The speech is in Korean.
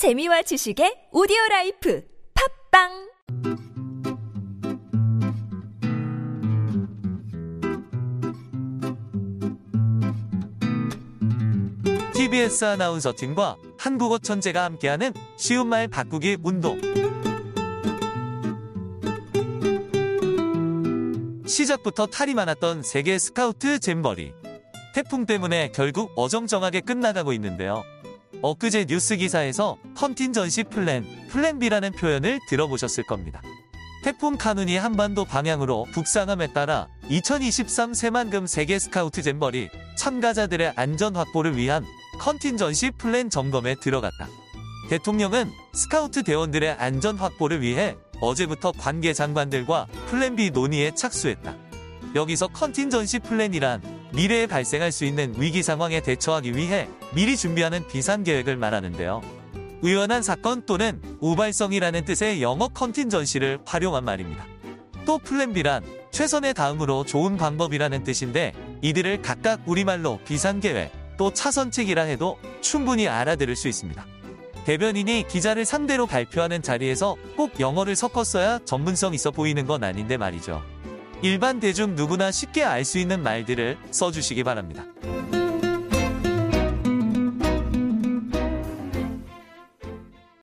재미와 지식의 오디오 life 팟빵 TBS 아나운서 팀과 한국어 천재가 함께하는 쉬운 말 바꾸기 운동. 시작부터 탈이 많았던 세계 스카우트 잼버리. 태풍 때문에 결국 어정쩡하게 끝나가고 있는데요. 엊그제 뉴스 기사에서 contingency plan, plan B라는 표현을 들어보셨을 겁니다. 태풍 카눈이 한반도 방향으로 북상함에 따라 2023 새만금 세계 스카우트 잼버리 참가자들의 안전 확보를 위한 contingency plan 점검에 들어갔다. 대통령은 스카우트 대원들의 안전 확보를 위해 어제부터 관계 장관들과 plan B 논의에 착수했다. 여기서 contingency plan이란 미래에 발생할 수 있는 위기 상황에 대처하기 위해 미리 준비하는 비상 계획을 말하는데요. 의원한 사건 또는 우발성이라는 뜻의 영어 컨틴전시를 활용한 말입니다. 또 플랜 B란 최선의 다음으로 좋은 방법이라는 뜻인데 이들을 각각 우리말로 비상계획 또 차선책이라 해도 충분히 알아들을 수 있습니다. 대변인이 기자를 상대로 발표하는 자리에서 꼭 영어를 섞었어야 전문성 있어 보이는 건 아닌데 말이죠. 일반 대중 누구나 쉽게 알 수 있는 말들을 써주시기 바랍니다.